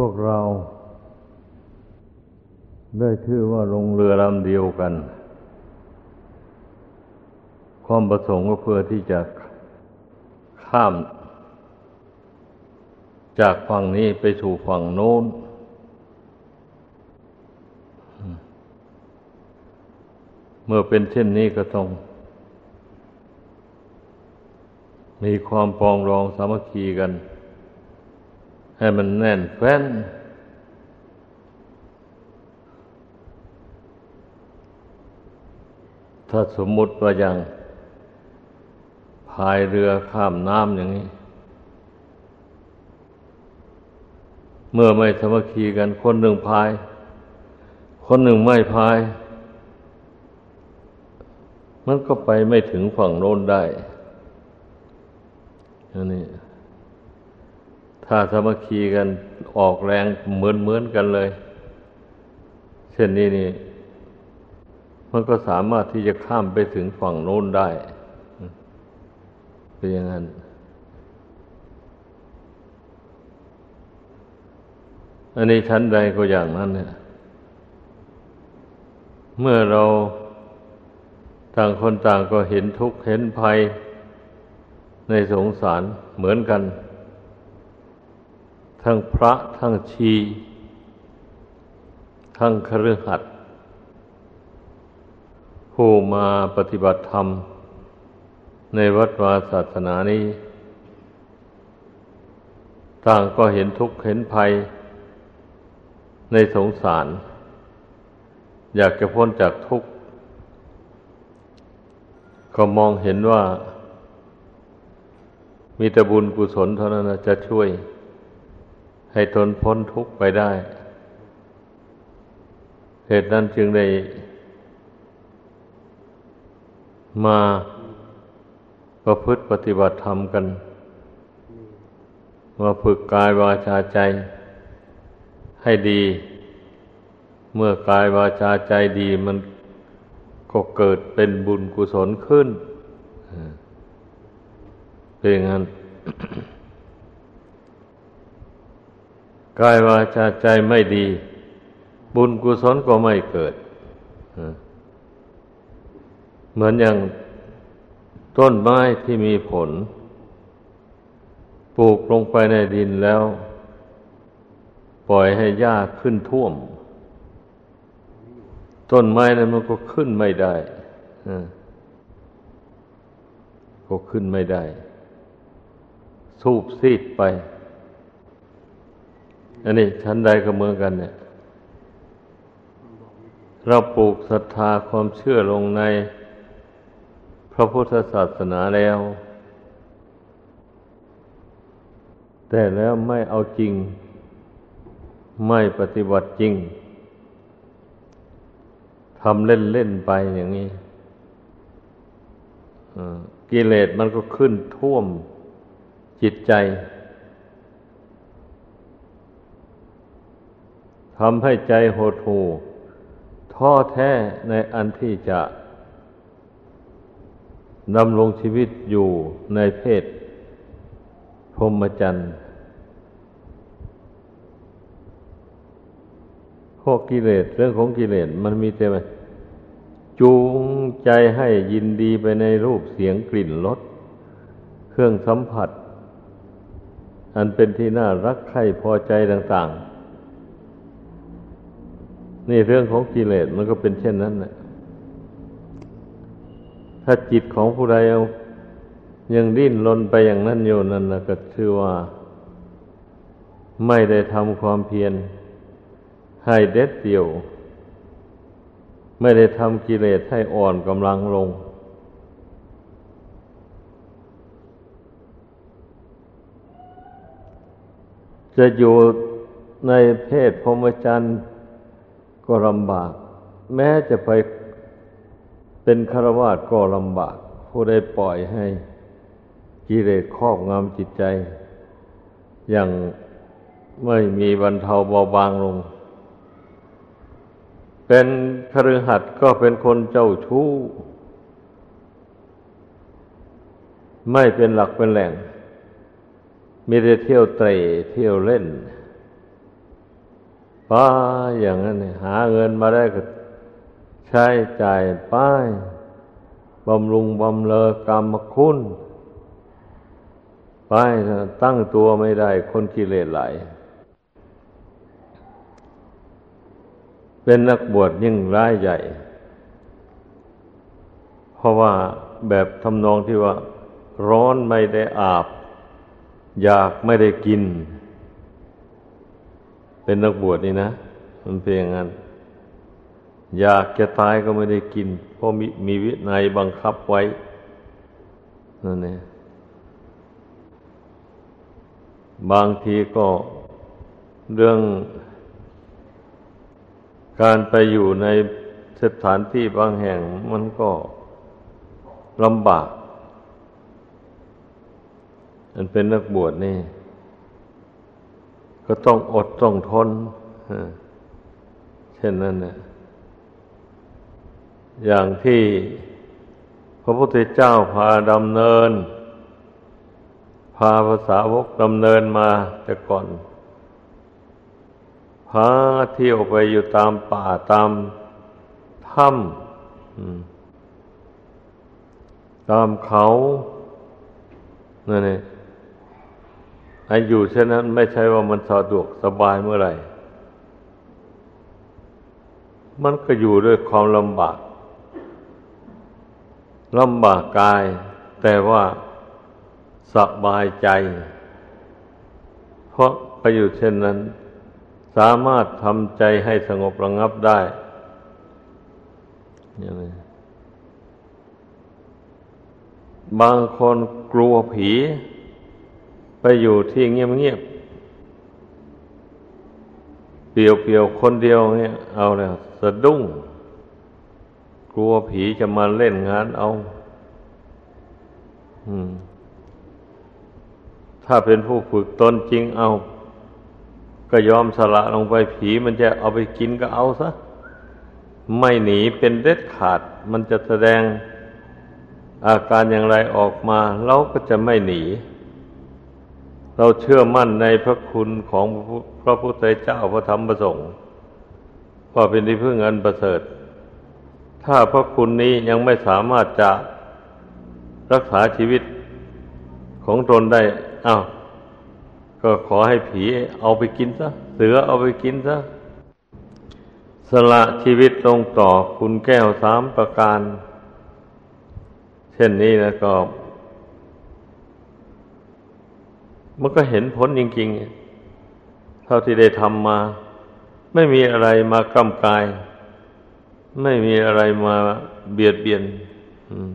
พวกเรา ได้ชื่อว่าลงเรือลำเดียวกัน ความประสงค์ก็เพื่อที่จะข้าม จากฝั่งนี้ไปสู่ฝั่งโน้น เมื่อเป็นเช่นนี้ก็ต้อง มีความปองรองสามัคคีกัน ให้มันแน่นแฟ้น ถ้าสมมุติว่าอย่างพายเรือข้ามน้ำอย่างนี้ เมื่อไม่สมัคคีกันคนหนึ่งพาย คนหนึ่งไม่พาย มันก็ไปไม่ถึงฝั่งโน้นได้อันนี้ ถ้าสมัคคีกันออกแรงเหมือนเหมือนกันเลย เช่นนี้นี่ มันก็สามารถที่จะข้ามไปถึงฝั่งโน้นได้เป็นอย่างนั้นอันนี้ชั้นใดก็อย่างนั้นเนี่ย เมื่อเราต่างคนต่างก็เห็นทุกข์เห็นภัยในสงสารเหมือนกัน ทั้งพระทั้งชี ทั้งครือขัดผู้มาปฏิบัติธรรม ในวัดวาศาสนานี้ ต่างก็เห็นทุกข์เห็นภัย ในสงสาร อยากจะพ้นจากทุกข์ ก็มองเห็นว่า มีแต่บุญกุศลเท่านั้นจะช่วย ให้ทนพ้นทุกข์ไปได้ เหตุนั้นจึงได้มาประพฤติปฏิบัติธรรมกัน มาฝึกกายวาจาใจให้ดี เมื่อกายวาจาใจดีมันก็เกิดเป็นบุญกุศลขึ้นเป็นอย่างนั้น กายวาจาใจไม่ดี บุญกุศลก็ไม่เกิด เหมือนอย่างต้นไม้ที่มีผล ปลูกลงไปในดินแล้ว ปล่อยให้หญ้าขึ้นท่วม ต้นไม้นั้นมันก็ขึ้นไม่ได้ก็ขึ้นไม่ได้ สูบซีดไป อันนี้ชั้นใดก็เหมือนกันเนี่ย เราปลูกศรัทธาความเชื่อลงในพระพุทธศาสนาแล้ว แต่แล้วไม่เอาจริง ไม่ปฏิบัติจริงทำเล่นๆไปอย่างนี้กิเลสมันก็ขึ้นท่วมจิตใจ ทำให้ใจหดหู่ท้อแท้ในอันที่จะดำรงชีวิตอยู่ในเพศพรหมจรรย์พวกกิเลสเรื่องของกิเลสมันมีแต่จูงใจให้ยินดีไปในรูปเสียงกลิ่นรสเครื่องสัมผัส อันเป็นที่น่ารักใคร่พอใจต่าง ๆ นี่เรื่องของกิเลสมันก็เป็นเช่นนั้นแหละถ้าจิตของผู้ใดเอายังดิ้นรนไปอย่างนั้นอยู่นั่นนะก็ชื่อว่า ไม่ได้ทำความเพียรให้เด็ดเดี่ยว ไม่ได้ทำกิเลสให้อ่อนกำลังลง จะอยู่ในเพศพรหมจรรย์ ก็ลำบาก แม้จะไปเป็นคารวาสก็ลำบาก ผู้ได้ปล่อยให้กิเลสครอบงำจิตใจ อย่างไม่มีบรรเทาเบาบางลง เป็นคฤหัสถ์ก็เป็นคนเจ้าชู้ ไม่เป็นหลักเป็นแหล่ง มีแต่เที่ยวเตะเที่ยวเล่น ป้าอย่างนั้นหาเงินมาได้ก็ใช้จ่ายป้ายบำรุงบำเลอกรรมคุณไปตั้งตัวไม่ได้คนกิเลสไหล เป็นนักบวชยิ่งร้ายใหญ่ เพราะว่าแบบทำนองที่ว่า ร้อนไม่ได้อาบ อยากไม่ได้กิน เป็นนักบวชนี่นะ มันเป็นอย่างนั้น อยากจะตายก็ไม่ได้กิน เพราะมีมีวินัยบังคับไว้นั่นเองบางทีก็เรื่องการไปอยู่ในสถานที่บางแห่งมันก็ลำบากมันเป็นนักบวชนี่ ก็ต้องอดต้องทนเช่นนั้นนะอย่างที่พระพุทธเจ้าพาดำเนิน พาภาษาวกดำเนินมาแต่ก่อน พาเที่ยวไปอยู่ตามป่าตามถ้ำตามเขานั่นเอง ไอ้อยู่เช่นนั้นไม่ใช่ว่ามันสะดวกสบายเมื่อไหร่ มันก็อยู่ด้วยความลำบากลำบากกาย แต่ว่าสบายใจ เพราะไปอยู่เช่นนั้น สามารถทำใจให้สงบระงับได้อย่างนี้บางคนกลัวผี อยู่ที่เงียบๆเปลี่ยวคนเดียวเนี่ยเอาแล้วสะดุ้ง กลัวผีจะมาเล่นงานเอา อืม ถ้าเป็นผู้ฝึกตนจริงเอา ก็ยอมสละลงไปผีมันจะเอาไปกินก็เอาซะไม่หนีเป็นเด็ดขาด มันจะแสดงอาการอย่างไรออกมา เราก็จะไม่หนี เราเชื่อมั่นในพระคุณของพระพุทธเจ้าพระธรรมพระสงฆ์ว่าเป็นที่พึ่งอันประเสริฐ ถ้าพระคุณนี้ยังไม่สามารถจะรักษาชีวิตของตนได้อ้าวก็ขอให้ผีเอาไปกินซะ เสือเอาไปกินซะ สละชีวิตลงต่อคุณแก้วสามประการ เช่นนี้นะก็ มันก็เห็นผลจริงๆ เท่าที่ได้ทำมา ไม่มีอะไรมากล้ำกาย ไม่มีอะไรมาเบียดเบียนม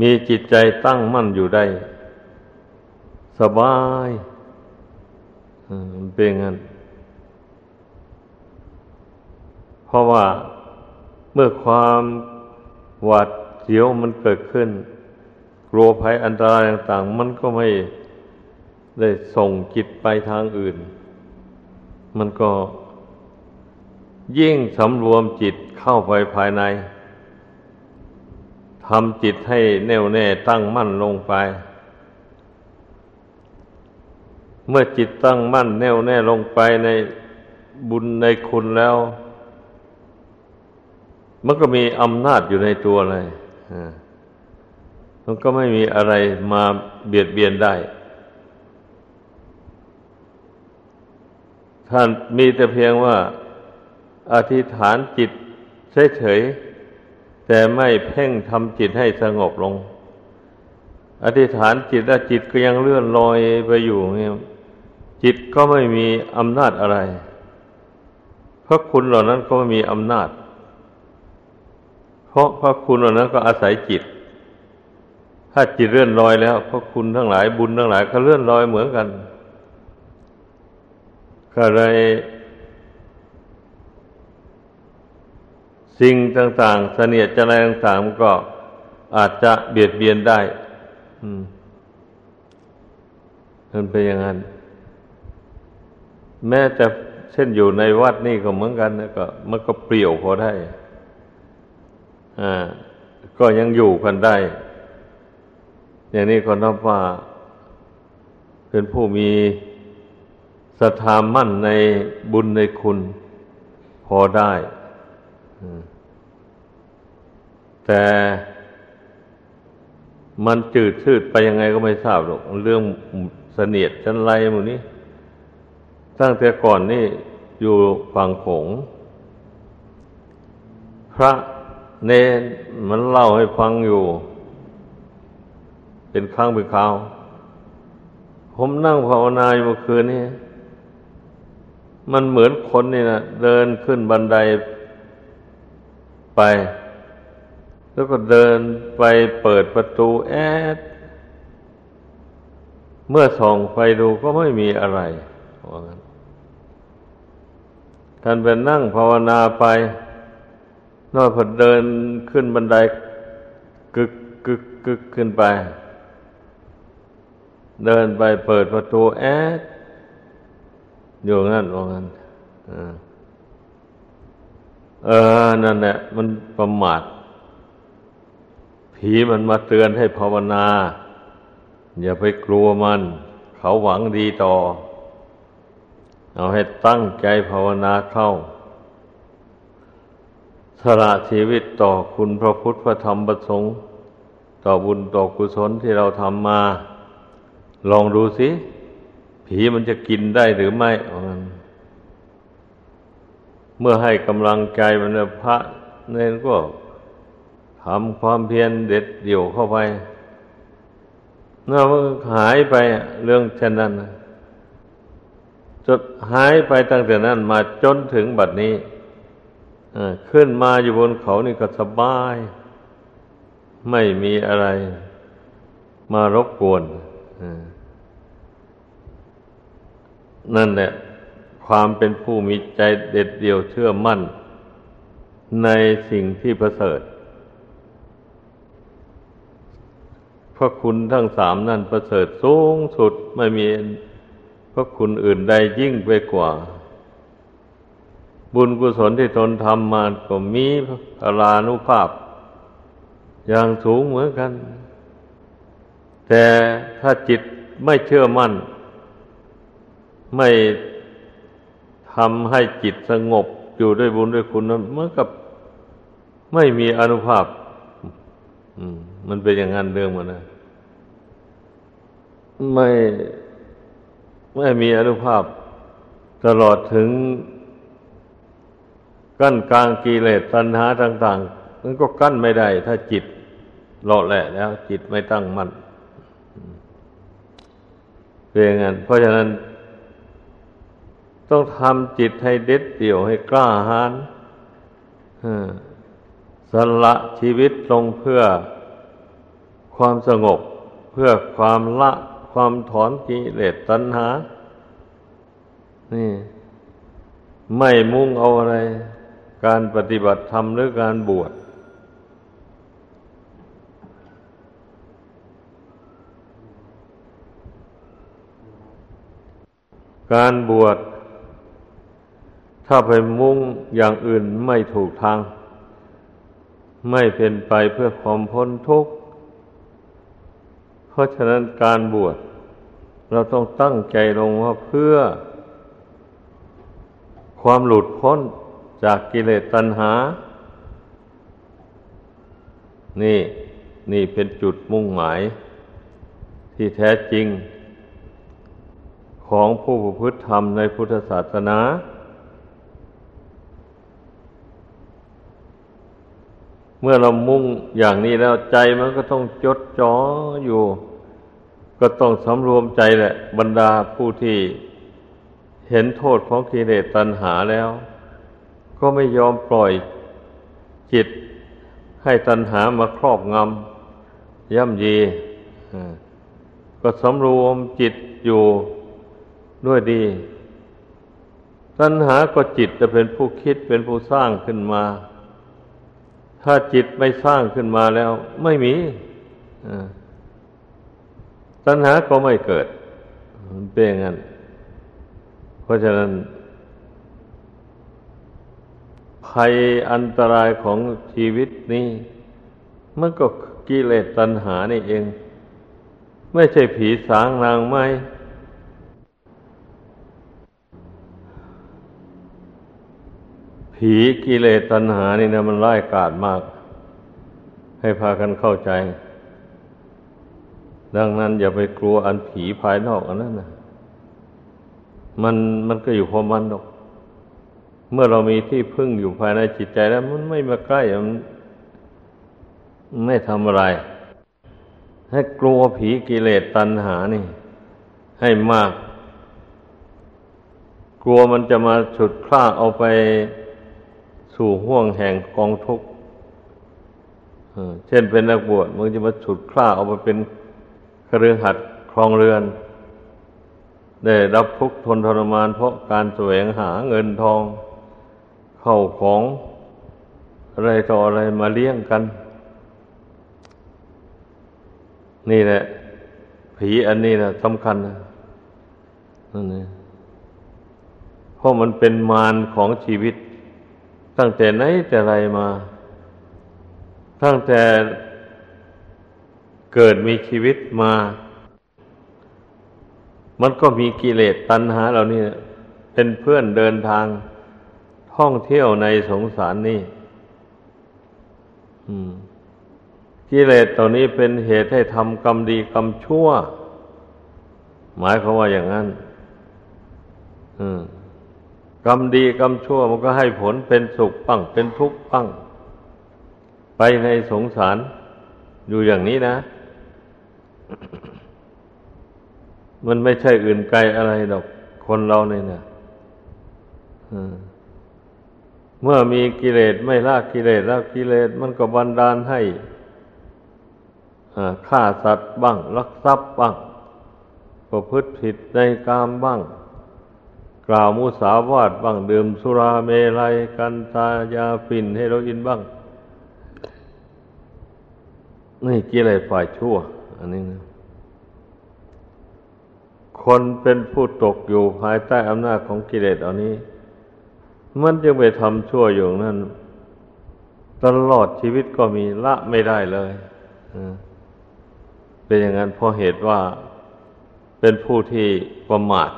มีจิตใจตั้งมั่นอยู่ได้ สบายเป็นงั้น เพราะว่าเมื่อความหวาดเสียวมันเกิดขึ้น กลัวภัยอันตรายต่างๆ มันก็ไม่ได้ส่งจิตไปทางอื่น มันก็ยิ่งสำรวมจิตเข้าไปภายในทำจิตให้แน่วแน่ตั้งมั่นลงไป เมื่อจิตตั้งมั่นแน่วแน่ลงไปในบุญในคุณแล้ว มันก็มีอำนาจอยู่ในตัวเลย มันก็ไม่มีอะไรมาเบียดเบียนได้ ท่านมีแต่เพียงว่าอธิษฐานจิตเฉยแต่ไม่เพ่งทำจิตให้สงบลง อธิษฐานจิตแล้วจิตก็ยังเลื่อนลอยไปอยู่เงี้ยจิตก็ไม่มีอำนาจอะไรเพราะคุณเหล่านั้นก็ไม่มีอำนาจ เพราะพระคุณเหล่านั้นก็อาศัยจิต ถ้าจิตเลื่อนลอยแล้วพระคุณทั้งหลายบุญทั้งหลายก็เลื่อนลอยเหมือนกัน ก็เลยสิ่งต่างๆเสนียดจะอะไรต่างๆก็อาจจะเบียดเบียนได้มันเป็นอย่างนั้น แม้แต่เช่นอยู่ในวัดนี่ก็เหมือนกันนะก็ มันก็เปรี่ยวพอได้ อ่า ก็ยังอยู่กันได้ อย่างนี้ก็นับว่า เป็นผู้มีศรัทธามั่นในบุญในคุณ พอได้ แต่มันจืดชืดไปยังไงก็ไม่ทราบหรอกเรื่องเสนียดชั้นไรหมูนี้ ตั้งแต่ก่อนนี่อยู่ฝั่งโขง พระเนนมันเล่าให้ฟังอยู่ เป็นครั้งเป็นคราว ผมนั่งภาวนาอยู่เมื่อคืนนี้มันเหมือนคนนี่นะเดินขึ้นบันไดไป แล้วก็เดินไปเปิดประตูแอด เมื่อส่องไฟดูก็ไม่มีอะไรว่างั้นท่านไปนั่งภาวนาไปนอกพอเดินขึ้นบันไดกึกกึกกึกขึ้นไป เดินไปเปิดประตูแอดอยู่งั้นว่างั้นเออ นั่นแหละ มันประมาท ผีมันมาเตือนให้ภาวนา อย่าไปกลัวมัน เขาหวังดีต่อ เอาให้ตั้งใจภาวนาเข้า สละชีวิตต่อคุณพระพุทธพระธรรมประสงค์ต่อบุญต่อกุศลที่เราทำมา ลองดูสิ ผีมันจะกินได้หรือไม่เมื่อให้กำลังใจมันพระเนนก็ทำความเพียรเด็ดเดี่ยวเข้าไปน่ามันหายไปเรื่องเช่นนั้นจดหายไปตั้งแต่นั้นมาจนถึงบัดนี้ขึ้นมาอยู่บนเขานี่ก็สบาย ไม่มีอะไร มารบกวน นั่นแหละ ความเป็นผู้มีใจเด็ดเดี่ยวเชื่อมั่น ในสิ่งที่ประเสริฐ พระคุณทั้งสามนั่นประเสริฐสูงสุดไม่มีพระคุณอื่นใดยิ่งไปกว่า บุญกุศลที่ตนทำมาก็มีพลานุภาพ อย่างสูงเหมือนกัน แต่ถ้าจิตไม่เชื่อมั่น ไม่ทำให้จิตสงบอยู่ด้วยบุญด้วยคุณนั้นเหมือนกับไม่มีอนุภาพมันเป็นอย่างนั้นเรื่องมันนะไม่ไม่มีอนุภาพ ตลอดถึงกั้นกลางกิเลสตัณหาต่าง ๆ มันก็กั้นไม่ได้ ถ้าจิตหล่อแหละแล้ว จิตไม่ตั้งมัน่นเป็นอย่างนั้นเพราะฉะนั้น ต้องทำจิตให้เด็ดเดี่ยวให้กล้าหาญสละชีวิตลงเพื่อความสงบ เพื่อความละความถอนกิเลสตัณหา นี่ ไม่มุ่งเอาอะไร การปฏิบัติธรรมหรือการบวชการบวช ถ้าไปมุ่งอย่างอื่นไม่ถูกทาง ไม่เป็นไปเพื่อความพ้นทุกข์ เพราะฉะนั้นการบวชเราต้องตั้งใจลงว่าเพื่อ ความหลุดพ้นจากกิเลสตัณหา นี่นี่เป็นจุดมุ่งหมาย ที่แท้จริง ของผู้ประพฤติธรรมในพุทธศาสนา เมื่อเรามุ่งอย่างนี้แล้วใจมันก็ต้องจดจ่ออยู่ ก็ต้องสำรวมใจแหละ บรรดาผู้ที่เห็นโทษของกิเลสตัณหาแล้ว ก็ไม่ยอมปล่อยจิตให้ตัณหามาครอบงำย่ำยีก็สำรวมจิตอยู่ด้วยดี ตัณหาก็จิตจะเป็นผู้คิดเป็นผู้สร้างขึ้นมา ถ้าจิตไม่สร้างขึ้นมาแล้วไม่มีตัณหาก็ไม่เกิดเป็นอย่างนั้น เพราะฉะนั้น ภัยอันตรายของชีวิตนี้ มันก็กิเลสตัณหานี่เอง ไม่ใช่ผีสางนางไม้ ผีกิเลสตัณหานี่นะมันร้ายกาจมาก ให้พากันเข้าใจ ดังนั้นอย่าไปกลัวอันผีภายนอกอันนั้นนะมันมันก็อยู่พอมันหรอก เมื่อเรามีที่พึ่งอยู่ภายในจิตใจแล้ว มันไม่มาใกล้มันไม่ทำอะไร ให้กลัวผีกิเลสตัณหานี่ ให้มาก กลัวมันจะมาฉุดคล้าเอาไป สู่ห่วงแห่งกองทุกข์เช่นเป็นนักบวชมันจะมาฉุดคล้าเอาไปเป็นเครือหัดครองเรือน ได้รับทุกข์ทนทรมาน เพราะการแสวงหาเงินทอง เข้าของอะไรต่ออะไรมาเลี้ยงกัน นี่แหละ ผีอันนี้นะสำคัญนะนั่นเองเพราะมันเป็นมารของชีวิต ตั้งแต่ไหนแต่ไรมา ตั้งแต่เกิดมีชีวิตมา มันก็มีกิเลสตัณหาเหล่านี้เป็นเพื่อนเดินทางท่องเที่ยวในสงสารนี่กิเลสตัวนี้เป็นเหตุให้ทำกรรมดีกรรมชั่ว หมายควาว่าอย่างนั้น อืม กรรมดีกรรมชั่วมันก็ให้ผลเป็นสุขบ้างเป็นทุกข์บ้างไปในสงสารอยู่อย่างนี้นะ มันไม่ใช่อื่นไกลอะไรดอกคนเราเนี่ยนะเมื่อมีกิเลสไม่ละกิเลสละกิเลสมันก็บันดาลให้ฆ่าสัตว์บ้างลักทรัพย์บ้างประพฤติผิดในกามบ้าง กล่าวมุสาวาทบ้างดื่มสุราเมลัยกันตายาฝิ่นเฮโรอีนบ้าง นี่กิเลสฝ่ายชั่ว อันนี้นะคนเป็นผู้ตกอยู่ภายใต้อำนาจของกิเลสอันนี้ มันจะไปทำชั่วอยู่นั้น ตลอดชีวิตก็มีละไม่ได้เลยเป็นอย่างนั้นเพราะเหตุว่าเป็นผู้ที่ประมาท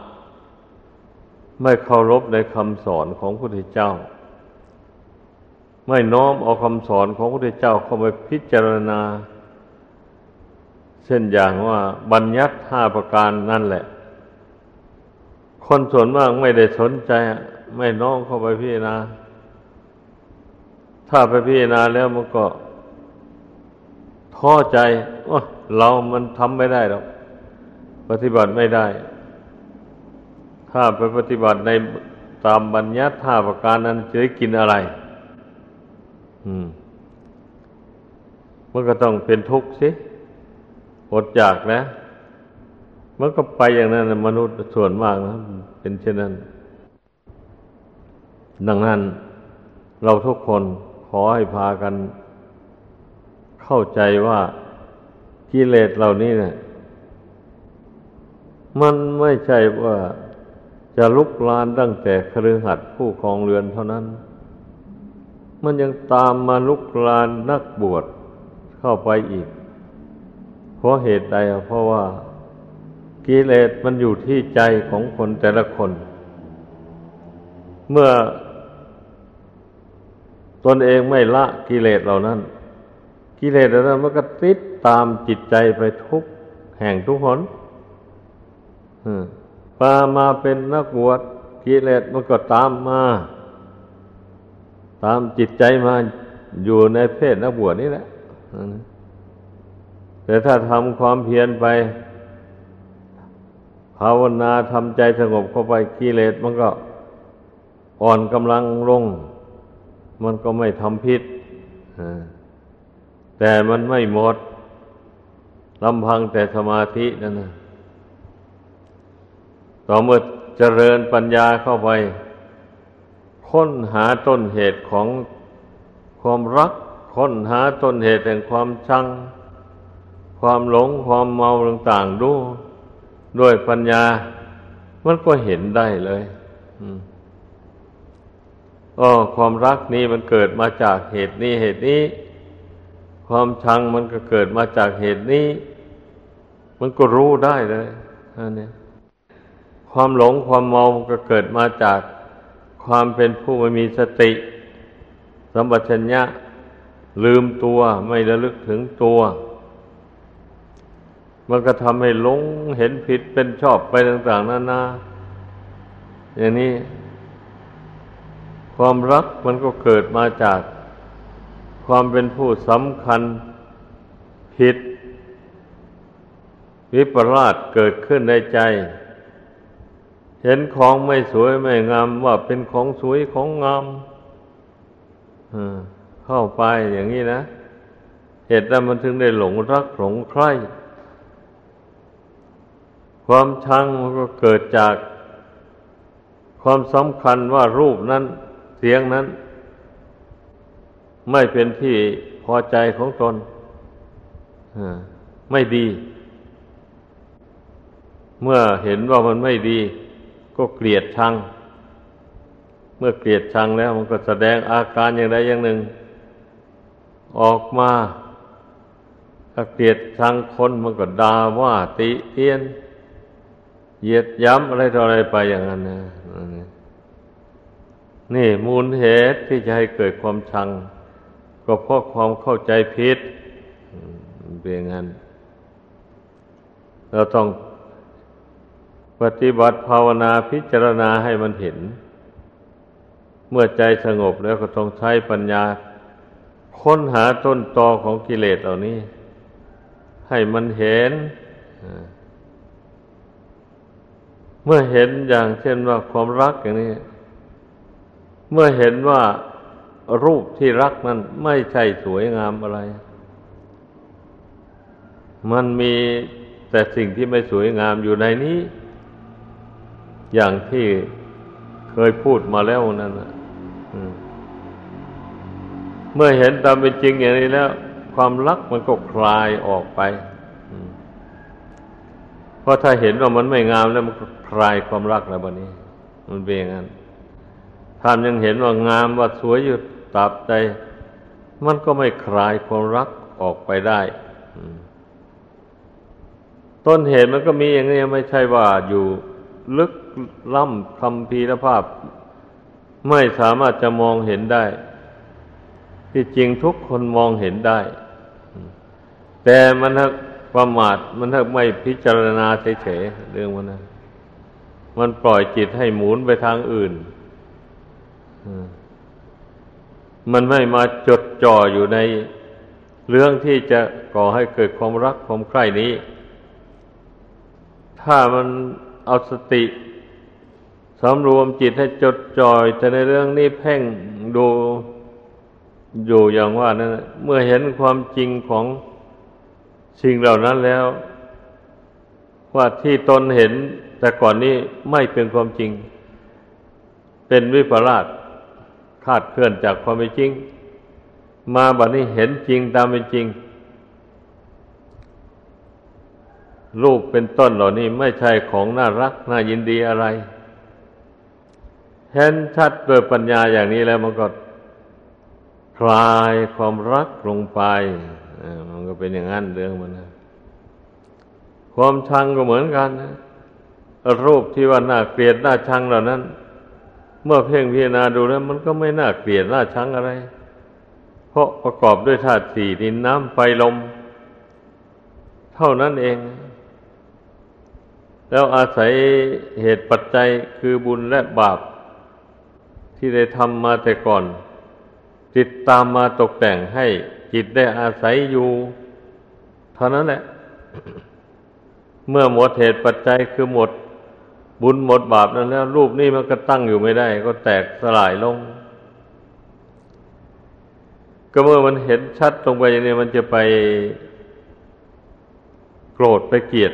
ไม่เคารพในคำสอนของพระพุทธเจ้า ไม่น้อมเอาคำสอนของพระพุทธเจ้าเข้าไปพิจารณา เช่นอย่างว่าบัญญัติห้าประการนั่นแหละ คนส่วนมากไม่ได้สนใจ ไม่น้อมเข้าไปพิจารณา ถ้าไปพิจารณาแล้วมันก็ท้อใจว่าเรามันทำไม่ได้หรอก ปฏิบัติไม่ได้ ถ้าไปปฏิบัติในตามบัญญัติท่าประการนั้นจะได้กินอะไร อืมมันก็ต้องเป็นทุกข์สิอดอยากนะมันก็ไปอย่างนั้นมนุษย์ส่วนมากนะเป็นเช่นนั้น ดังนั้น เราทุกคนขอให้พากัน เข้าใจว่ากิเลสเหล่านี้เนะี่ยมันไม่ใช่ว่า จะลุกลานตั้งแต่ครือหัดผู้ครองเรือนเท่านั้น มันยังตามมาลุกลานนักบวชเข้าไปอีก เพราะเหตุใดเพราะว่ากิเลสมันอยู่ที่ใจของคนแต่ละคน เมื่อตนเองไม่ละกิเลสเหล่านั้น กิเลสเหล่านั้นมันก็ติดตามจิตใจไปทุกแห่งทุกหนอืม พามาเป็นนักบวชกิเลสมันก็ตามมา ตามจิตใจมาอยู่ในเพศนักบวชนี่แหละแต่ถ้าทำความเพียรไป ภาวนาทำใจสงบเข้าไปกิเลสมันก็อ่อนกำลังลง มันก็ไม่ทำพิษแต่มันไม่หมดลำพังแต่สมาธินั่นนะ ต่อเมื่อเจริญปัญญาเข้าไป ค้นหาต้นเหตุของความรัก ค้นหาต้นเหตุแห่งความชัง ความหลงความเมาต่างๆดูด้วยปัญญา มันก็เห็นได้เลยอ๋อความรักนี้มันเกิดมาจากเหตุนี้เหตุนี้ ความชังมันก็เกิดมาจากเหตุนี้ มันก็รู้ได้เลยอันนี้ ความหลงความเมาก็เกิดมาจากความเป็นผู้ไม่มีสติ สัมปชัญญะลืมตัวไม่ระลึกถึงตัว มันก็ทำให้หลงเห็นผิดเป็นชอบไปต่าง ๆนานาอย่างนี้ ความรักมันก็เกิดมาจาก ความเป็นผู้สำคัญผิด วิปลาสเกิดขึ้นในใจ เห็นของไม่สวยไม่งามว่าเป็นของสวยของงามเข้าไปอย่างนี้นะเหตุนั้นมันถึงได้หลงรักหลงใคร่ความชังมันก็เกิดจากความสำคัญว่ารูปนั้น เสียงนั้น ไม่เป็นที่พอใจของตนไม่ดี เมื่อเห็นว่ามันไม่ดี ก็เกลียดชัง เมื่อเกลียดชังแล้วมันก็แสดงอาการอย่างใดอย่างหนึ่ง ออกมาถ้าเกลียดชังคนมันก็ด่าว่าติเตียน เหยียดย้ำอะไรต่ออะไรไปอย่างนั้นนะนี่มูลเหตุที่จะให้เกิดความชัง ก็เพราะความเข้าใจผิดเป็นอย่างนั้น เราต้อง ปฏิบัติภาวนาพิจารณาให้มันเห็น เมื่อใจสงบแล้วก็ต้องใช้ปัญญา ค้นหาต้นตอของกิเลสเหล่านี้ ให้มันเห็น เมื่อเห็นอย่างเช่นว่าความรักอย่างนี้ เมื่อเห็นว่ารูปที่รักนั้นไม่ใช่สวยงามอะไร มันมีแต่สิ่งที่ไม่สวยงามอยู่ในนี้ อย่างที่เคยพูดมาแล้วนั่นนะเมื่อเห็นตามเป็นจริงอย่างนี้แล้ว ความรักมันก็คลายออกไปเพราะถ้าเห็นว่ามันไม่งามแล้วมันคลายความรักแล้วบันนี้ มันเป็นอย่างนั้นท่านยังเห็นว่างามว่าสวยอยู่ตับใจ มันก็ไม่คลายความรักออกไปได้ต้นเหตุมันก็มีอย่างนี้ไม่ใช่ว่าอยู่ ลึกล่ำคำพีรภาพ ไม่สามารถจะมองเห็นได้ ที่จริงทุกคนมองเห็นได้ แต่มันถ้าประมาทมันถ้าไม่พิจารณาเฉยๆเรื่องมันนะมันปล่อยจิตให้หมุนไปทางอื่น มันไม่มาจดจ่ออยู่ในเรื่องที่จะก่อให้เกิดความรักความใคร่นี้ ถ้ามัน เอาสติสำรวมจิตให้จดจ่อยแต่ในเรื่องนี้เพ่งดูอยู่อย่างว่านั้นเมื่อเห็นความจริงของสิ่งเหล่านั้นแล้ว ว่าที่ตนเห็นแต่ก่อนนี้ไม่เป็นความจริง เป็นวิปลาสคาดเคลื่อนจากความเป็นจริง มาบัดนี้เห็นจริงตามเป็นจริง รูปเป็นต้นเหล่านี้ไม่ใช่ของน่ารักน่ายินดีอะไร เห็นชัดโดยปัญญาอย่างนี้แล้วมันก็คลายความรักลงไปมันก็เป็นอย่างนั้นเรื่องมันนะความชังก็เหมือนกันนะรูปที่ว่าน่าเกลียดน่าชังเหล่านั้น เมื่อเพ่งพิจารณาดูแล้ว มันก็ไม่น่าเกลียดน่าชังอะไร เพราะประกอบด้วยธาตุสี่ดินน้ำไฟลม เท่านั้นเอง แล้วอาศัยเหตุปัจจัยคือบุญและบาป ที่ได้ทำมาแต่ก่อน ติดตามมาตกแต่งให้จิตได้อาศัยอยู่เท่านั้นแหละ เมื่อหมดเหตุปัจจัยคือหมดบุญหมดบาปนั้นแล้ว รูปนี้มันก็ตั้งอยู่ไม่ได้ ก็แตกสลายลง ก็เมื่อมันเห็นชัดตรงไปอย่างนี้มันจะไปโกรธไปเกลียด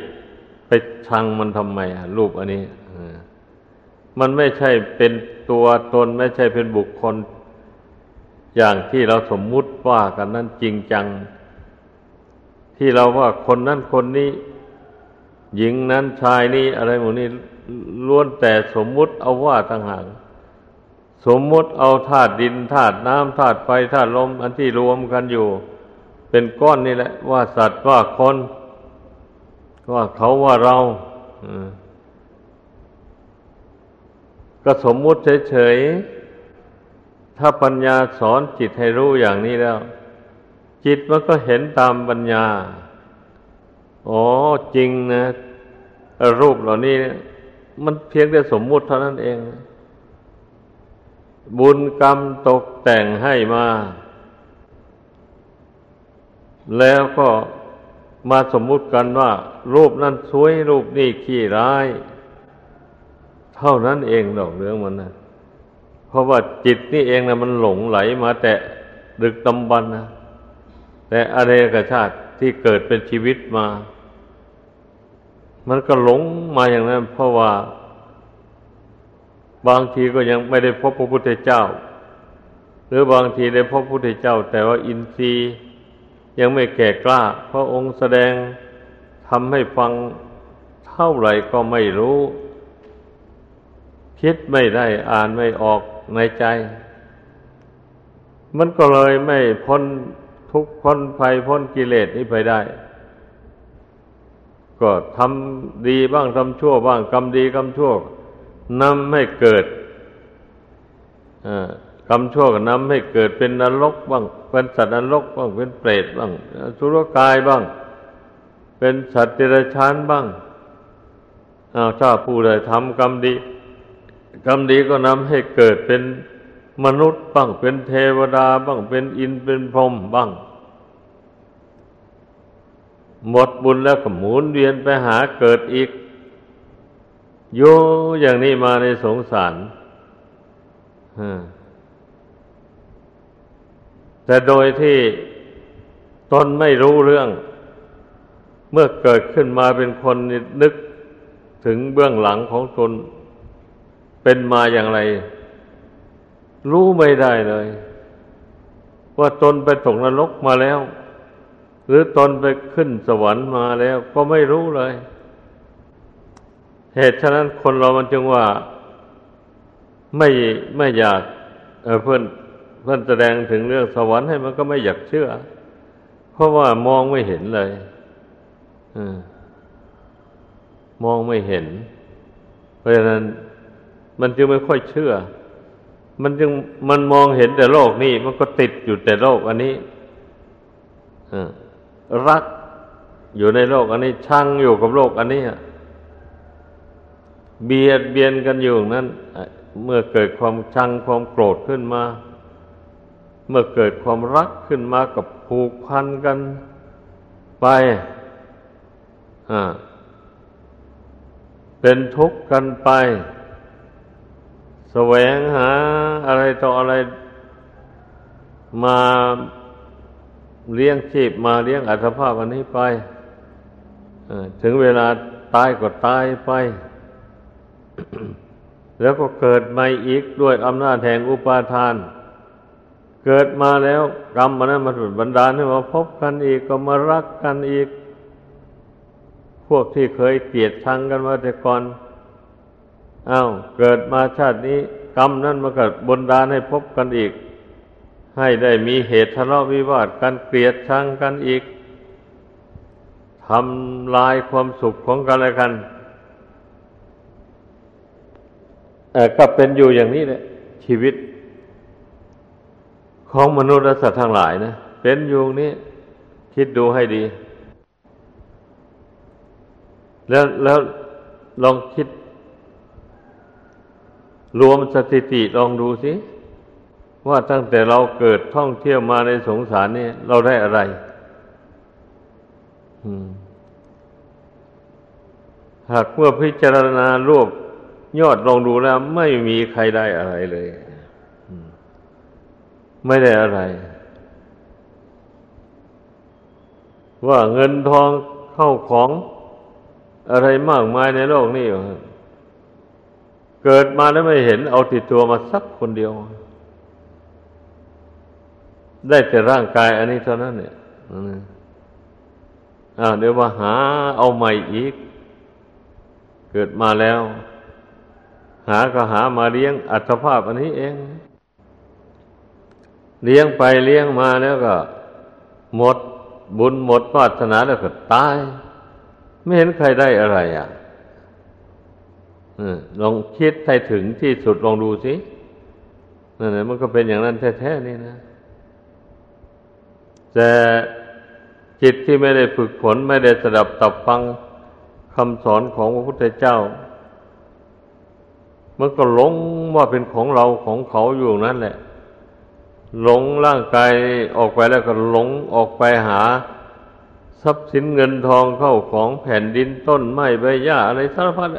ชังมันทำไมรูปอันนี้มันไม่ใช่เป็นตัวตน ไม่ใช่เป็นบุคคล อย่างที่เราสมมุติว่ากันนั้นจริงจัง ที่เราว่าคนนั้นคนนี้ หญิงนั้นชายนี้อะไรหมดนี้ล้วนแต่สมมุติเอาว่าต่างหากสมมุติเอาธาตุดินธาตุน้ำธาตุไฟธาตุลม อันที่รวมกันอยู่ เป็นก้อนนี่แหละว่าสัตว์ว่าคน ว่าเขาว่าเราก็สมมุติเฉยๆ ถ้าปัญญาสอนจิตให้รู้อย่างนี้แล้ว จิตมันก็เห็นตามปัญญา อ๋อจริงนะ รูปเหล่านี้มันเพียงแต่สมมุติเท่านั้นเอง บุญกรรมตกแต่งให้มา แล้วก็มาสมมุติกันว่า รูปนั้นสวยรูปนี้ขี้ร้าย เท่านั้นเองดอกเรื่องมันนะเพราะว่าจิตนี่เองนะมันหลงไหลมาแต่ดึกตำบันนะแต่อะไรกชาติที่เกิดเป็นชีวิตมา มันก็หลงมาอย่างนั้น เพราะว่า บางทีก็ยังไม่ได้พบพระพุทธเจ้า หรือบางทีได้พบพระพุทธเจ้า แต่ว่าอินทรีย์ยังไม่แก่กล้า พระองค์แสดง ทำให้ฟังเท่าไหร่ก็ไม่รู้ คิดไม่ได้อ่านไม่ออกในใจ มันก็เลยไม่พ้นทุกข์พ้นภัยพ้นกิเลสนี้ไปได้ ก็ทำดีบ้างทำชั่วบ้างกรรมดีกรรมชั่วนำให้เกิดกรรมชั่วก็นำให้เกิดเป็นนรกบ้าง เป็นสัตว์นรกบ้างเป็นเปรตบ้างสุรกายบ้าง เป็นสัตว์เดรัจฉานบ้างอาถ้าผู้ใดทำกรรมดี กรรมดีก็นำให้เกิดเป็นมนุษย์บ้าง เป็นเทวดาบ้าง เป็นอินเป็นพรหมบ้าง หมดบุญแล้วก็หมุนเวียนไปหาเกิดอีก โยอย่างนี้มาในสงสารแต่โดยที่ตนไม่รู้เรื่อง เมื่อเกิดขึ้นมาเป็นคนนึกถึงเบื้องหลังของตนเป็นมาอย่างไร รู้ไม่ได้เลย ว่าตนไปตกนรกมาแล้ว หรือตนไปขึ้นสวรรค์มาแล้วก็ไม่รู้เลย เหตุฉะนั้นคนเรามันจึงว่าไม่ไม่อยากเเพื่อนเพื่อนแสดงถึงเรื่องสวรรค์ให้มันก็ไม่อยากเชื่อ เพราะว่ามองไม่เห็นเลย มองไม่เห็น เพราะฉะนั้น มันจึงไม่ค่อยเชื่อ มันจึงมันมองเห็นแต่โลกนี้ มันก็ติดอยู่แต่โลกอันนี้รักอยู่ในโลก อันนี้ชังอยู่กับโลก อันนี้เบียดเบียนกันอยู่นั้นเมื่อเกิดความชังความโกรธขึ้นมา เมื่อเกิดความรักขึ้นมากับผูกพันกันไป เป็นทุกข์กันไป แสวงหาอะไรต่ออะไร มาเลี้ยงชีพมาเลี้ยงอัตภาพอันนี้ไปถึงเวลาตายก็ตายไป แล้วก็เกิดใหม่อีกด้วยอำนาจแห่งอุปาทาน เกิดมาแล้วกรรมมันนั้นมาถุดบันดาลให้มาพบกันอีกก็มารักกันอีก พวกที่เคยเกลียดชังกันมาแต่ก่อนอา้าวเกิดมาชาตินี้ กรรมนั้นมาเกิดบนดาลให้พบกันอีก ให้ได้มีเหตุทะเลาะวิวาทกันเกลียดชังกันอีกทำลายความสุขของกันและกันก็เป็นอยู่อย่างนี้แหละชีวิต ของมนุษย์และสัตว์ทั้งหลายนะ เป็นอยู่นี้คิดดูให้ดี แล้วแล้วลองคิด รวมสถิติลองดูสิ ว่าตั้งแต่เราเกิดท่องเที่ยวมาในสงสารนี่เราได้อะไรหากเมื่อพิจารณารวบยอดลองดูแล้ว ไม่มีใครได้อะไรเลยไม่ได้อะไร ว่าเงินทองเข้าของ อะไรมากมายในโลกนี้เกิดมาแล้วไม่เห็นเอาติดตัวมาสักคนเดียว ได้แต่ร่างกายอันนี้เท่านั้นเนี่ยอ่าเดี๋ยวมาหาเอาใหม่อีก เกิดมาแล้ว หาก็หามาเลี้ยงอัตภาพอันนี้เอง เลี้ยงไปเลี้ยงมาแล้วก็ หมดบุญหมดปรารถนาแล้วก็ตาย ไม่เห็นใครได้อะไรอะลองคิดให้ถึงที่สุดลองดูสินั่นแหละมันก็เป็นอย่างนั้นแท้ๆนี่นะแต่จิตที่ไม่ได้ฝึกฝนไม่ได้สดับตับฟังคำสอนของพระพุทธเจ้า มันก็หลงว่าเป็นของเราของเขาอยู่นั่นแหละ หลงร่างกายออกไปแล้วก็หลงออกไปหา ทรัพย์สินเงินทองเข้าของแผ่นดินต้นไม้ใบหญ้าอะไรสารพัด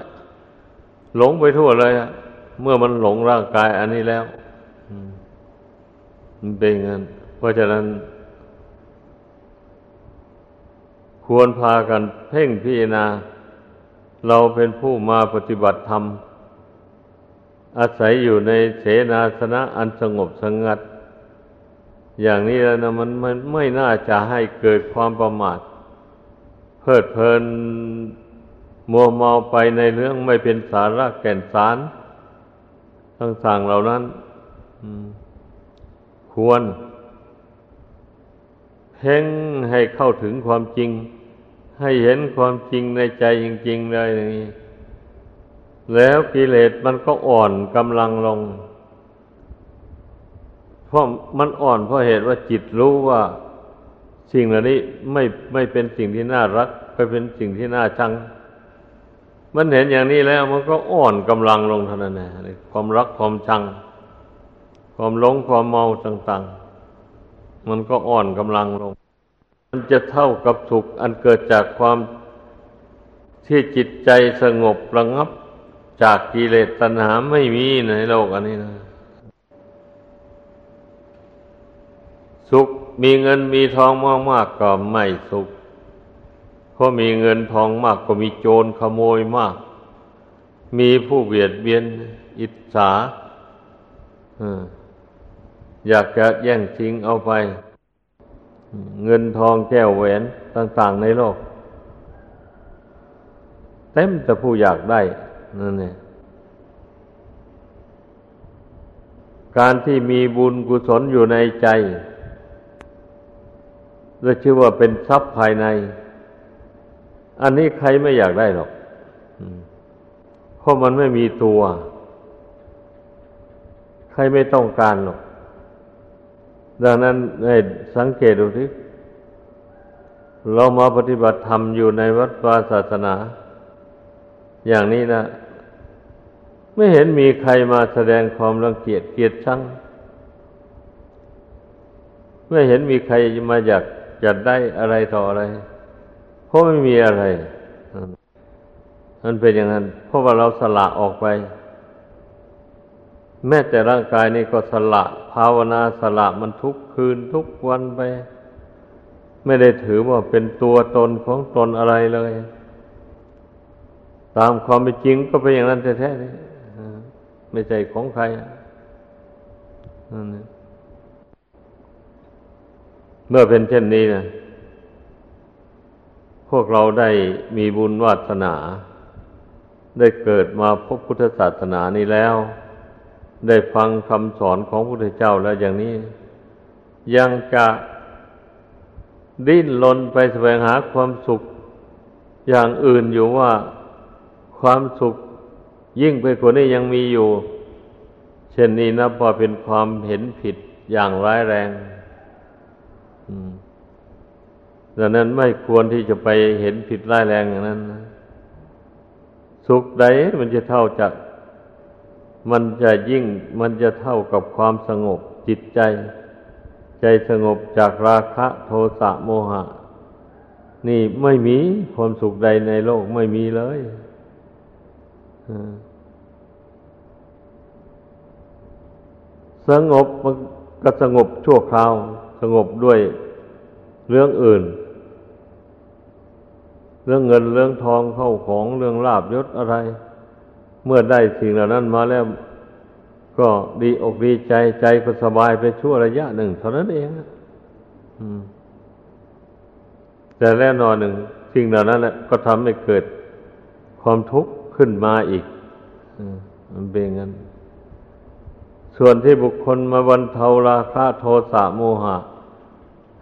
หลงไปทั่วเลยอะเมื่อมันหลงร่างกายอันนี้แล้วมันเป็นเงั้นเพราะฉะนั้น ควรพากันเพ่งพิจารณา เราเป็นผู้มาปฏิบัติธรรม อาศัยอยู่ในเสนาสนะอันสงบสงัดอย่างนี้แล้วนะมันมันไม่น่าจะให้เกิดความประมาท เพิดเพลินมัวเมาไปในเรื่องไม่เป็นสาระแก่นสารต่างๆเหล่านั้นควร เพ่งให้เข้าถึงความจริง ให้เห็นความจริงในใจจริงๆเลยอย่างนี้แล้วกิเลสมันก็อ่อนกำลังลง เพราะมันอ่อนเพราะเหตุว่าจิตรู้ว่า สิ่งเหล่านี้ไม่ไม่เป็นสิ่งที่น่ารัก ไปเป็นสิ่งที่น่าชัง มันเห็นอย่างนี้แล้ว มันก็อ่อนกำลังลงเท่านั้นแหละความรักความชัง ความหลงความเมาต่าง ๆ มันก็อ่อนกำลังลง มันจะเท่ากับสุขอันเกิดจากความที่จิตใจสงบระงับจากกิเลสตัณหาไม่มีในโลกอันนี้นะ สุข มีเงินมีทองมากๆก็ไม่สุขเพราะมีเงินทองมากก็มีโจรขโมยมาก มีผู้เบียดเบียนอิจฉาอยากจะแย่งชิงเอาไป เงินทองแก้วแหวนต่าง ๆ ในโลก เต็มแต่ผู้อยากได้นั่นเองการที่มีบุญกุศลอยู่ในใจ จะชื่อว่าเป็นทรัพย์ภายใน อันนี้ใครไม่อยากได้หรอกเพราะมันไม่มีตัว ใครไม่ต้องการหรอก ดังนั้นให้สังเกตดูที่เรามาปฏิบัติธรรมอยู่ในวัดวาศาสนา อย่างนี้นะ ไม่เห็นมีใครมาแสดงความรังเกียจเกียดชังไม่เห็นมีใครมาอยาก จัดได้อะไรต่ออะไร เพราะไม่มีอะไรมันเป็นอย่างนั้น เพราะว่าเราสละออกไป แม้แต่ร่างกายนี่ก็สละ ภาวนาสละมันทุกคืนทุกวันไป ไม่ได้ถือว่าเป็นตัวตนของตนอะไรเลย ตามความเป็นจริงก็เป็นอย่างนั้นแท้ๆนี่ไม่ใช่ของใครนั่น เมื่อเป็นเช่นนี้นะพวกเราได้มีบุญวาสนา ได้เกิดมาพบพุทธศาสนานี้แล้ว ได้ฟังคำสอนของพระพุทธเจ้าแล้วอย่างนี้ ยังจะดิ้นรนไปแสวงหาความสุขอย่างอื่นอยู่ว่าความสุขยิ่งไปกว่านี้ยังมีอยู่ เช่นนี้นับว่าเป็นความเห็นผิดอย่างร้ายแรง ดังนั้นไม่ควรที่จะไปเห็นผิดร้ายแรงอย่างนั้นนะสุขใดมันจะเท่าจากมันจะยิ่งมันจะเท่ากับความสงบจิตใจ ใจสงบจากราคะโทสะโมหะ นี่ไม่มีความสุขใดในโลกไม่มีเลยสงบมันก็สงบชั่วคราว สงบด้วยเรื่องอื่น เรื่องเงินเรื่องทองเข้าของเรื่องลาบยศอะไร เมื่อได้สิ่งเหล่านั้นมาแล้ว ก็ดีอกดีใจใจก็สบายไปชั่วระยะหนึ่งเท่านั้นเองแต่แน่นอนหนึ่งสิ่งเหล่านั้นแหละก็ทำให้เกิดความทุกข์ขึ้นมาอีกมันเป็นงั้น ส่วนที่บุคคลมาบรรเทาราคะโทสะโมหะ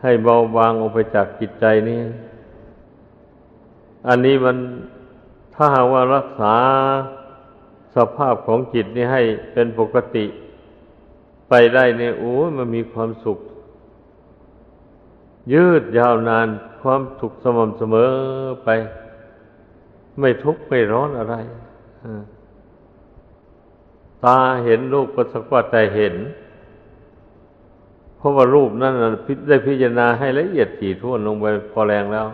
ให้เบาบางออกไปจากจิตใจนี้ อันนี้มันถ้าหากว่ารักษาสภาพของจิตนี้ให้เป็นปกติ ไปได้เนี่ยโอ้มันมีความสุข ยืดยาวนานความสุขสม่ำเสมอไป ไม่ทุกข์ไม่ร้อนอะไร ตาเห็นรูปก็สักว่าแต่เห็น เพราะว่ารูปนั้นได้พิจารณาให้ละเอียดถี่ถ้วนลงไปพอแรงแล้ว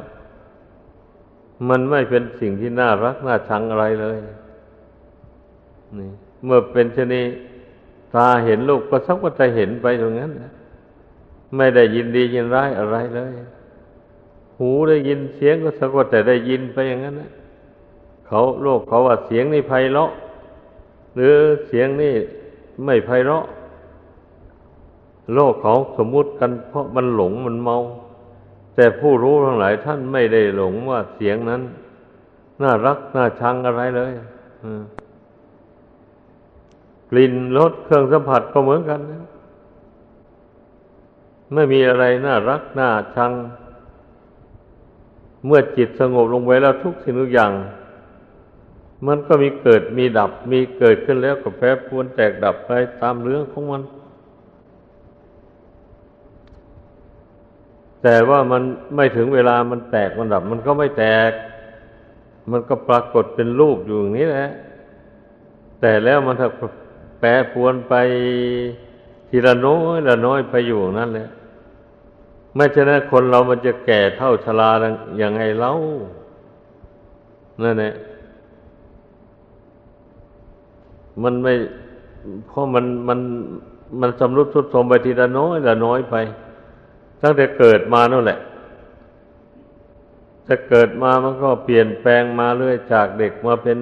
มันไม่เป็นสิ่งที่น่ารักน่าชังอะไรเลยนี่เมื่อเป็นชนีตาเห็นรูปก็สักว่าแต่เห็นไปตรงนั้นไม่ได้ยินดียินร้ายอะไรเลย หูได้ยินเสียงก็สักว่าแต่ได้ยินไปอย่างนั้นนะเขาโลกเขาว่าเสียงนี่ไพเราะ หรือเสียงนี่ไม่ไพเราะ โลกเขาสมมุติกันเพราะมันหลงมันเมา แต่ผู้รู้ทั้งหลายท่านไม่ได้หลงว่าเสียงนั้น น่ารักน่าชังอะไรเลยกลิ่นรสเครื่องสัมผัสก็เหมือนกันนะไม่มีอะไรน่ารักน่าชัง เมื่อจิตสงบลงไว้แล้วทุกสิ่งทุกอย่าง มันก็มีเกิดมีดับ มีเกิดขึ้นแล้วก็แปรปรวนแตกดับไปตามเรื่องของมัน แต่ว่ามันไม่ถึงเวลามันแตกมันดับ มันก็ไม่แตก มันก็ปรากฏเป็นรูปอยู่อย่างนี้แหละ แต่แล้วมันถ้าแปรปวนไปทีละน้อยละน้อยไปอยู่นั่นแหละ ไม่ฉะนั้นคนเรามันจะแก่เท่าชราอย่างไงเล่านั่นแหละ มันไม่เพราะมันมันมันสำรุดทุดโทรมไปทีละน้อยละน้อยไป ตั้งแต่เกิดมานั่นแหละจะเกิดมามันก็เปลี่ยนแปลงมาเรื่อยจากเด็กมาเป็น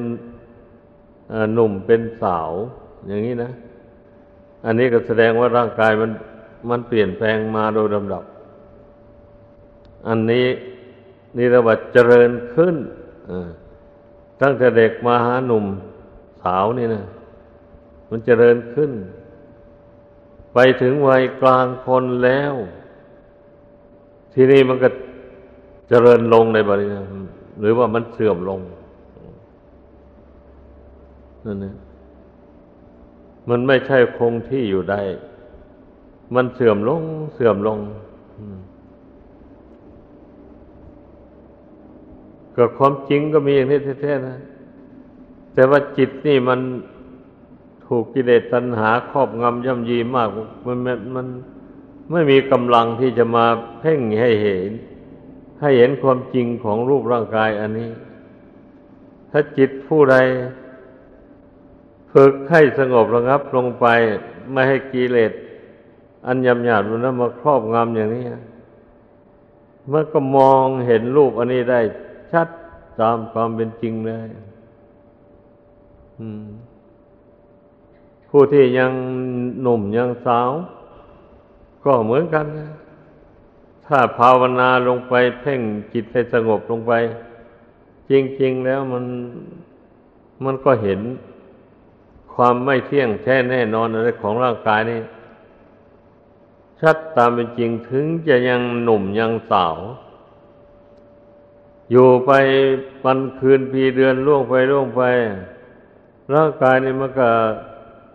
หนุ่มเป็นสาว อย่างนี้นะ อันนี้ก็แสดงว่าร่างกายมันมันเปลี่ยนแปลงมาโดยลำดับ อันนี้นี่ระบัดเจริญขึ้นตั้งแต่เด็กมาหาหนุ่มสาวนี่นะ มันเจริญขึ้น ไปถึงวัยกลางคนแล้ว ที่นี้มันก็เจริญลงในบริเวณหรือว่ามันเสื่อมลงนั่นเองมันไม่ใช่คงที่อยู่ได้ มันเสื่อมลง เสื่อมลงก็ความจริงก็มีอย่างนี้แท้ๆนะ แต่ว่าจิตนี่มัน ถูกกิเลสตัณหาครอบงำย่ำยีมาก มันมันมันไม่มีกำลังที่จะมาเพ่งให้เห็น ให้เห็นความจริงของรูปร่างกายอันนี้ ถ้าจิตผู้ใด ฝึกให้สงบระงับลงไป ไม่ให้กิเลสอันยำหยาดมันมาครอบงำอย่างนี้มันก็มองเห็นรูปอันนี้ได้ชัดตามความเป็นจริงเลย อืม ผู้ที่ยังหนุ่มยังสาว ก็เหมือนกันนะถ้าภาวนาลงไปเพ่งจิตให้สงบลงไป จริง ๆ แล้วมันมันก็เห็นความไม่เที่ยงแท้แน่นอนอะไรของร่างกายนี่ชัดตามเป็นจริงถึงจะยังหนุ่มยังสาว อยู่ไปวันคืนปีเดือนล่วงไปล่วงไป ร่างกายนี่มันก็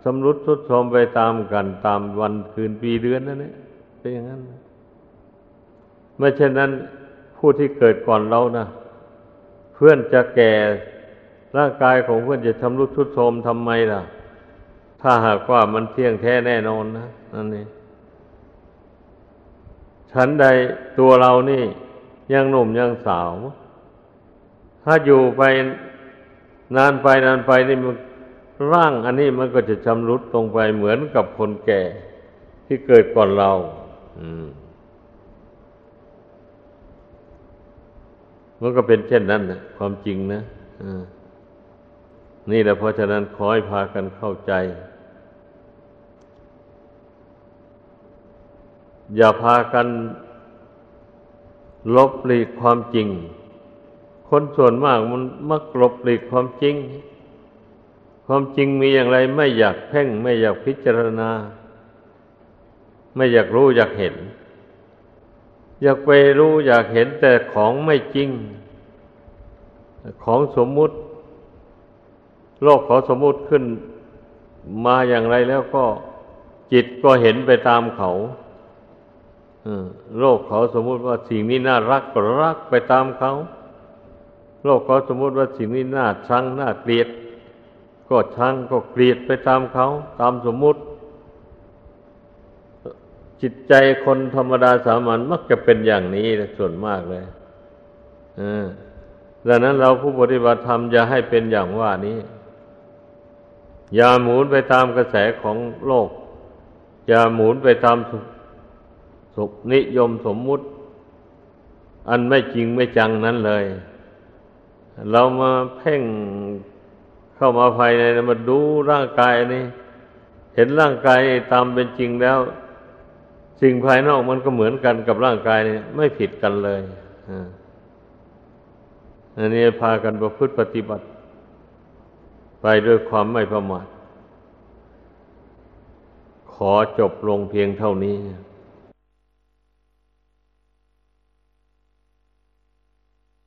สำรุดทุดโทมไปตามกันตามวันคืนปีเดือนนั่นแหละเป็นอย่างนั้นไม่เช่นนั้นผู้ที่เกิดก่อนเรานะเพื่อนจะแก่ร่างกายของเพื่อนจะชำรุดทุดโทรมทำไมล่ะ ถ้าหากว่ามันเที่ยงแท้แน่นอนนะนั่นเองฉันใดตัวเรานี่ยังหนุ่มยังสาว ถ้าอยู่ไปนานไปนานไปนี่มัน ร่างอันนี้มันก็จะชำรุดลงไปเหมือนกับคนแก่ที่เกิดก่อนเรา อืมมันก็เป็นเช่นนั้นนะความจริงนะนี่แหละเพราะฉะนั้นขอให้พากันเข้าใจ อย่าพากันลบหลีกความจริง คนส่วนมากมันมักลบหลีกความจริง ความจริงมีอย่างไรไม่อยากเพ่ง ไม่อยากพิจารณา ไม่อยากรู้อยากเห็น อยากไปรู้อยากเห็นแต่ของไม่จริง ของสมมุติ โลกขอสมมุติขึ้นมาอย่างไรแล้วก็จิตก็เห็นไปตามเขาโลกเขาสมมุติว่าสิ่งนี้น่ารักก็รักไปตามเขา โลกเขาสมมุติว่าสิ่งนี้น่าชังน่าเกลียด ก็ชังก็เกลียดไปตามเขา ตามสมมุติ จิตใจคนธรรมดาสามัญมักจะเป็นอย่างนี้ส่วนมากเลยดังนั้นเราผู้ปฏิบัติธรรมอย่าให้เป็นอย่างว่านี้ อย่าหมุนไปตามกระแสของโลก อย่าหมุนไปตามสุนิยมสมมุติ อันไม่จริงไม่จังนั้นเลย เรามาเพ่ง เข้ามาภายในมาดูร่างกายนี่เห็นร่างกายตามเป็นจริงแล้ว สิ่งภายนอกมันก็เหมือนกันกับร่างกายนี่ไม่ผิดกันเลยอันนี้พากันประพฤติปฏิบัติ ไปด้วยความไม่ประมาทขอจบลงเพียงเท่านี้